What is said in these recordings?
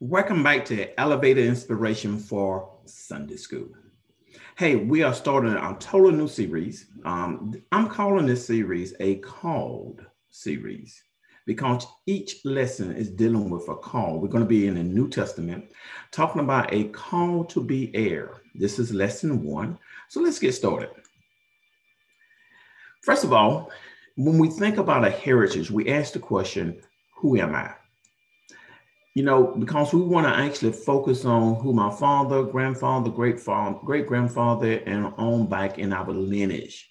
Welcome back to Elevated Inspiration for Sunday School. Hey, we are starting a total new series. Um, I'm calling this series a called series because each lesson is dealing with a call. We're going to be in the New Testament talking about a call to be heir. This is lesson one. So let's get started. First of all, when we think about a heritage, we ask the question, Who am I? You know, because we want to actually focus on who my father, grandfather, great father, great grandfather, and on back in our lineage.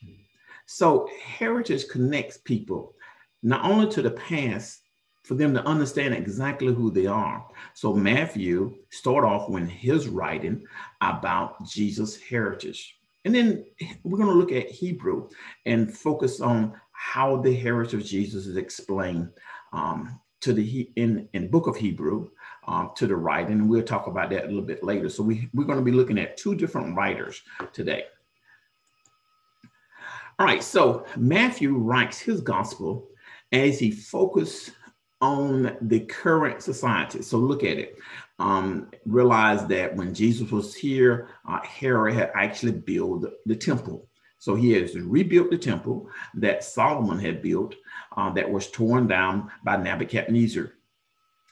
So heritage connects people not only to the past for them to understand exactly who they are. So Matthew start off when his writing about Jesus' heritage. And then we're going to look at Hebrew and focus on how the heritage of Jesus is explained um, to the in in book of Hebrew um, to the right, and we'll talk about that a little bit later. So we we're going to be looking at two different writers today. All right, so Matthew writes his gospel as he focused on the current society. So look at it. Um, realize that when Jesus was here, uh, Herod had actually built the temple. So he has rebuilt the temple that Solomon had built uh, that was torn down by Nebuchadnezzar.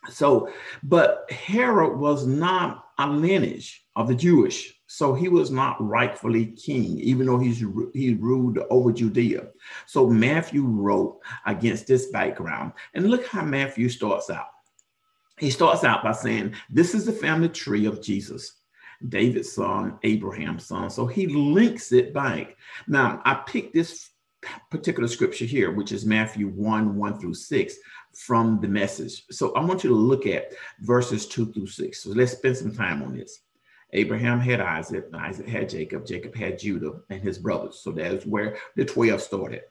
So, but Herod was not a lineage of the Jewish. So he was not rightfully king, even though he's he ruled over Judea. So Matthew wrote against this background. And look how Matthew starts out. He starts out by saying, This is the family tree of Jesus. David's son, Abraham's son. So he links it back. Now, I picked this particular scripture here, which is Matthew 1 1 through 6 from the message. So I want you to look at verses 2 through 6. So let's spend some time on this. Abraham had Isaac, Isaac had Jacob, Jacob had Judah and his brothers. So that's where the 12 started.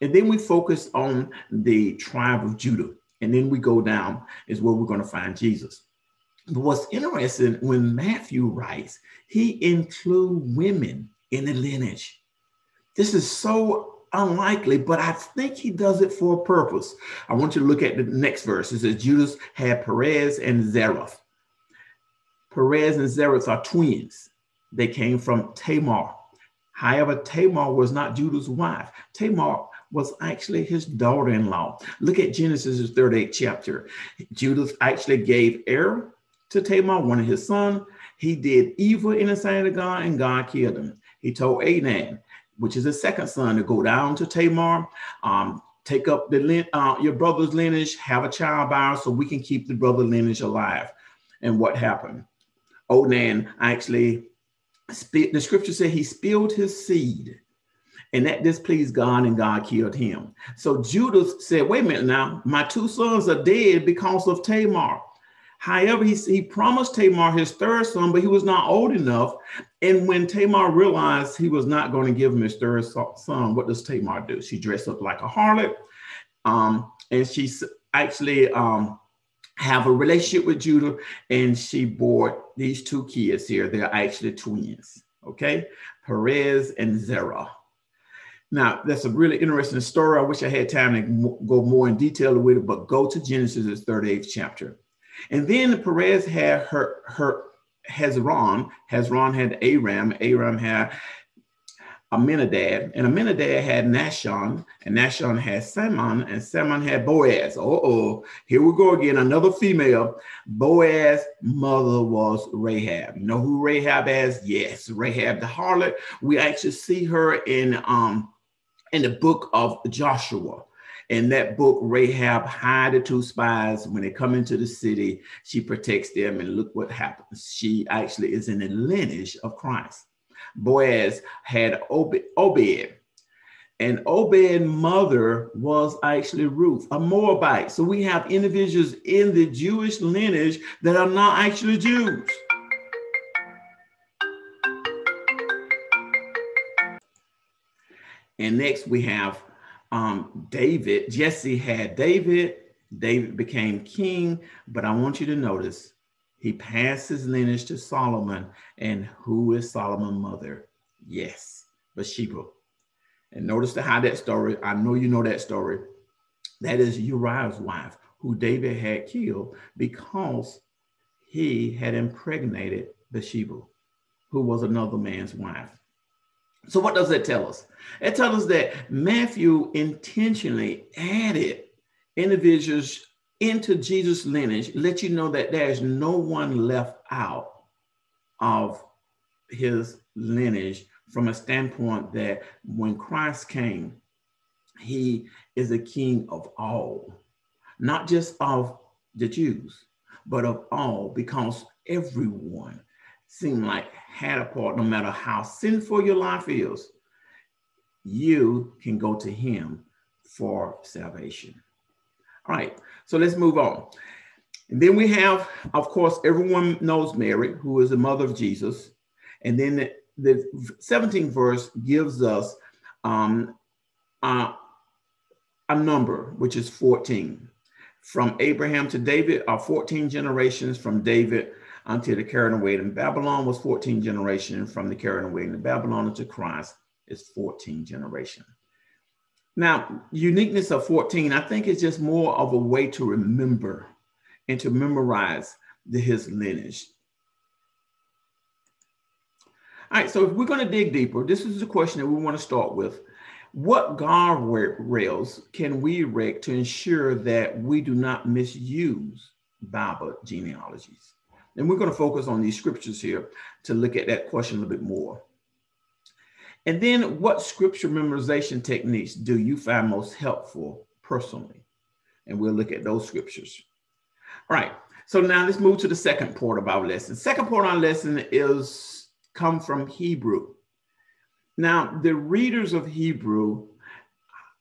And then we focus on the tribe of Judah. And then we go down is where we're going to find Jesus. What's interesting when Matthew writes, he include women in the lineage. This is so unlikely, but I think he does it for a purpose. I want you to look at the next verse. It says Judas had Perez and Zerah. Perez and Zerah are twins. They came from Tamar. However, Tamar was not Judah's wife. Tamar was actually his daughter-in-law. Look at Genesis' 38 chapter. Judas actually gave Er to Tamar, one of his sons. He did evil in the sight of God, and God killed him. He told Anan, which is his second son, to go down to Tamar, um, take up the uh, your brother's lineage, have a child by her, so we can keep the brother lineage alive. And what happened? Onan actually, the scripture said he spilled his seed and that displeased God, and God killed him. So Judas said, Wait a minute now, my two sons are dead because of Tamar. However, he, he promised Tamar his third son, but he was not old enough. And when Tamar realized he was not going to give him his third son, what does Tamar do? She dressed up like a harlot, um, and she actually um, have a relationship with Judah, and she bore these two kids here. They're actually twins. Okay, Perez and Zerah. Now, that's a really interesting story. I wish I had time to go more in detail with it, but go to Genesis' 38th chapter. And then Perez had her her Hezron. Hezron had Aram. Aram had Amminadab, and Amminadab had Nahshon, and Nahshon had Salmon, and Salmon had Boaz. Oh, oh, here we go again, another female. Boaz' mother was Rahab. You know who Rahab is? Yes, Rahab the harlot. We actually see her in um in the book of Joshua. In that book, Rahab hired the two spies. When they come into the city, she protects them. And look what happens. She actually is in the lineage of Christ. Boaz had Obed and Obed's mother was actually Ruth, a Moabite. So we have individuals in the Jewish lineage that are not actually Jews. And next we have um, David, Jesse had David, David became king, but I want you to notice he passed his lineage to Solomon. And who is Solomon's mother? Yes, Bathsheba. And notice the, how that story, I know you know that story. That is Uriah's wife, who David had killed because he had impregnated Bathsheba, who was another man's wife. So, what does that tell us? It tells us that Matthew intentionally added individuals into Jesus' lineage, let you know that there's no one left out of his lineage from a standpoint that when Christ came, he is a king of all, not just of the Jews, but of all, because everyone seemed like had a part, no matter how sinful your life is, you can go to him for salvation. All right, so let's move on. And then we have, of course, everyone knows Mary, who is the mother of Jesus. And then the, the 17th verse gives us um, uh, a number, which is 14. From Abraham to David are 14 generations. From David until the carrying away in Babylon was 14 generations. From the carrying away in Babylon to Christ is 14 generations. Now, uniqueness of 14, I think is just more of a way to remember and to memorize the, his lineage. All right, so if we're going to dig deeper, this is the question that we want to start with. What guardrails can we erect to ensure that we do not misuse Bible genealogies? And we're going to focus on these scriptures here to look at that question a little bit more. And then, what scripture memorization techniques do you find most helpful personally? And we'll look at those scriptures. All right. So now let's move to the second part of our lesson. Second part of our lesson is come from Hebrew. Now, the readers of Hebrew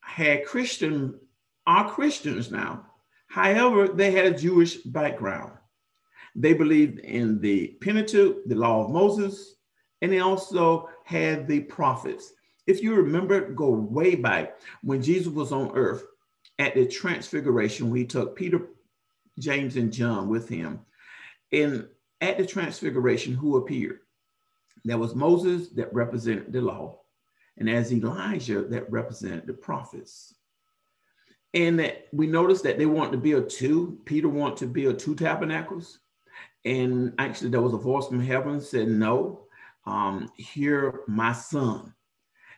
had Christian, are Christians now. However, they had a Jewish background. They believed in the Pentateuch, the law of Moses, and they also had the prophets. If you remember, go way back when Jesus was on earth at the transfiguration, we took Peter, James, and John with him. And at the transfiguration, who appeared? There was Moses that represented the law, and as Elijah that represented the prophets. And that we noticed that they wanted to build two. Peter wanted to build two tabernacles. And actually, there was a voice from heaven said, No, um, hear my son.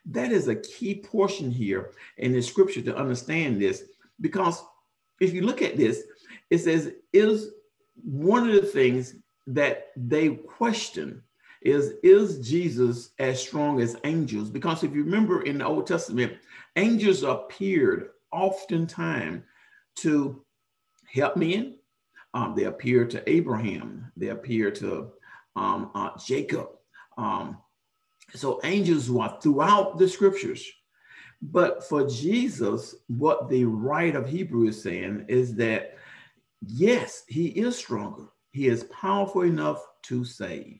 That is a key portion here in the scripture to understand this, because if you look at this, it says, is one of the things that they question is, is Jesus as strong as angels? Because if you remember in the Old Testament, angels appeared oftentimes to help men. Um, they appear to Abraham. They appear to um, uh, Jacob. Um, so angels were throughout the scriptures. But for Jesus, what the writer of Hebrew is saying is that, yes, he is stronger. He is powerful enough to save.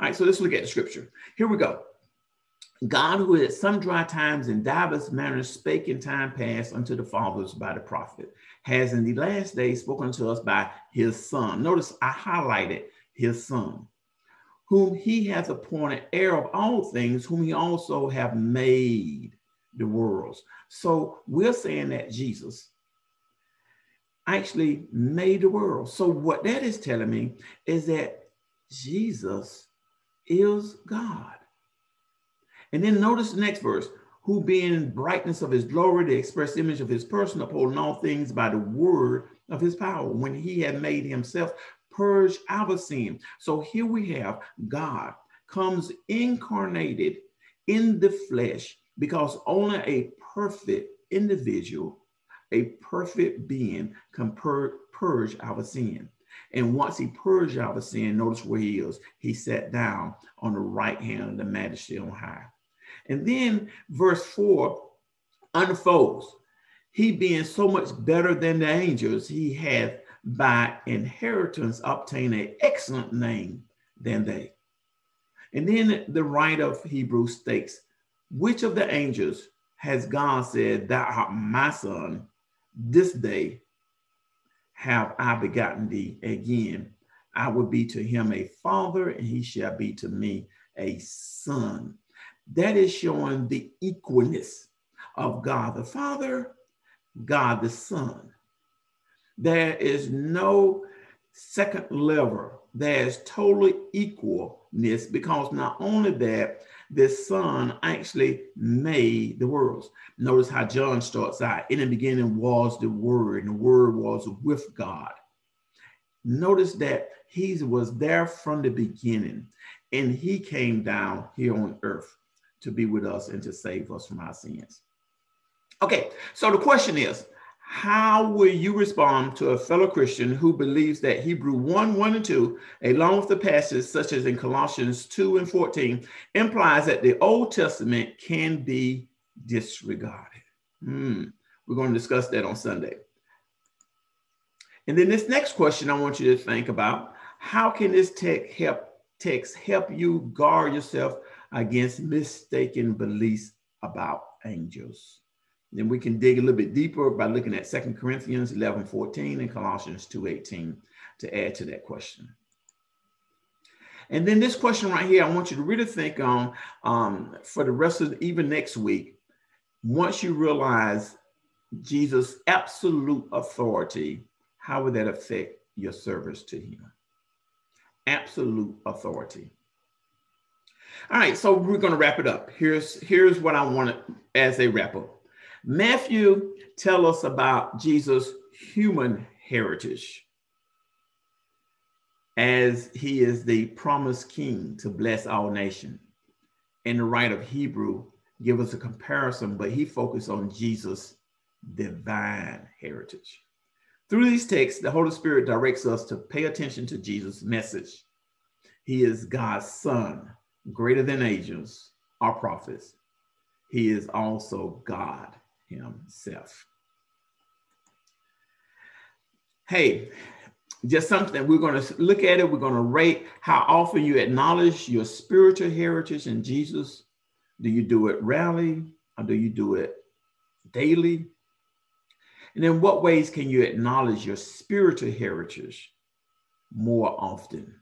All right, so let's look at the scripture. Here we go. God, who at some dry times in divers manners spake in time past unto the fathers by the prophet, has in the last days spoken unto us by his son. Notice I highlighted his son whom he hath appointed heir of all things, whom he also have made the worlds. So we're saying that Jesus actually made the world. So what that is telling me is that Jesus is God. And then notice the next verse, who being brightness of his glory, the express image of his person, upholding all things by the word of his power, when he had made himself purge our sin. So here we have God comes incarnated in the flesh because only a perfect individual, a perfect being can pur- purge our sin. And once he purged our sin, notice where he is. He sat down on the right hand of the majesty on high. And then verse 4 unfolds. He being so much better than the angels, he hath by inheritance obtained an excellent name than they. And then the writer of Hebrews states, which of the angels has God said, Thou art my son, this day have I begotten thee again. I will be to him a father, and he shall be to me a son. That is showing the equalness of God the Father, God the Son. There is no second level, there's totally equalness because not only that, the Son actually made the worlds. Notice how John starts out. In the beginning was the Word, and the Word was with God. Notice that he was there from the beginning, and he came down here on earth to be with us and to save us from our sins. Okay, so the question is how will you respond to a fellow Christian who believes that Hebrew 1, 1, and 2, along with the passages such as in Colossians 2 and 14, implies that the Old Testament can be disregarded? Hmm. We're going to discuss that on Sunday. And then this next question I want you to think about how can this text help, text help you guard yourself against mistaken beliefs about angels? Then we can dig a little bit deeper by looking at Second Corinthians 11 14 and Colossians 2 18 to add to that question. And then this question right here, I want you to really think on um, for the rest of the, even next week. Once you realize Jesus' absolute authority, how would that affect your service to Him? Absolute authority. All right, so we're going to wrap it up. Here's here's what I want as a wrap up. Matthew tell us about Jesus' human heritage as he is the promised king to bless all nations. And the writer of Hebrew give us a comparison, but he focused on Jesus' divine heritage. Through these texts, the Holy Spirit directs us to pay attention to Jesus' message. He is God's son, greater than angels or prophets. He is also God himself. Hey, just something we're going to look at it. We're going to rate how often you acknowledge your spiritual heritage in Jesus. Do you do it rarely or do you do it daily? And in what ways can you acknowledge your spiritual heritage more often?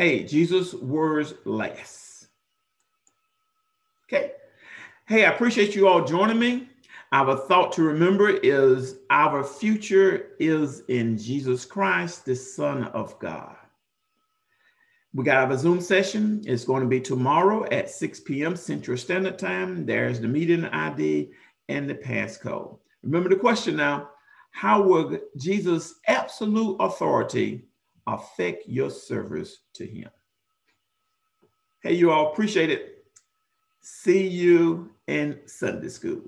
Hey, Jesus' words last. Okay. Hey, I appreciate you all joining me. Our thought to remember is our future is in Jesus Christ, the Son of God. We got our Zoom session. It's going to be tomorrow at 6 p.m. Central Standard Time. There's the meeting ID and the passcode. Remember the question now how will Jesus' absolute authority affect your service to Him? Hey, you all appreciate it. See you in Sunday school.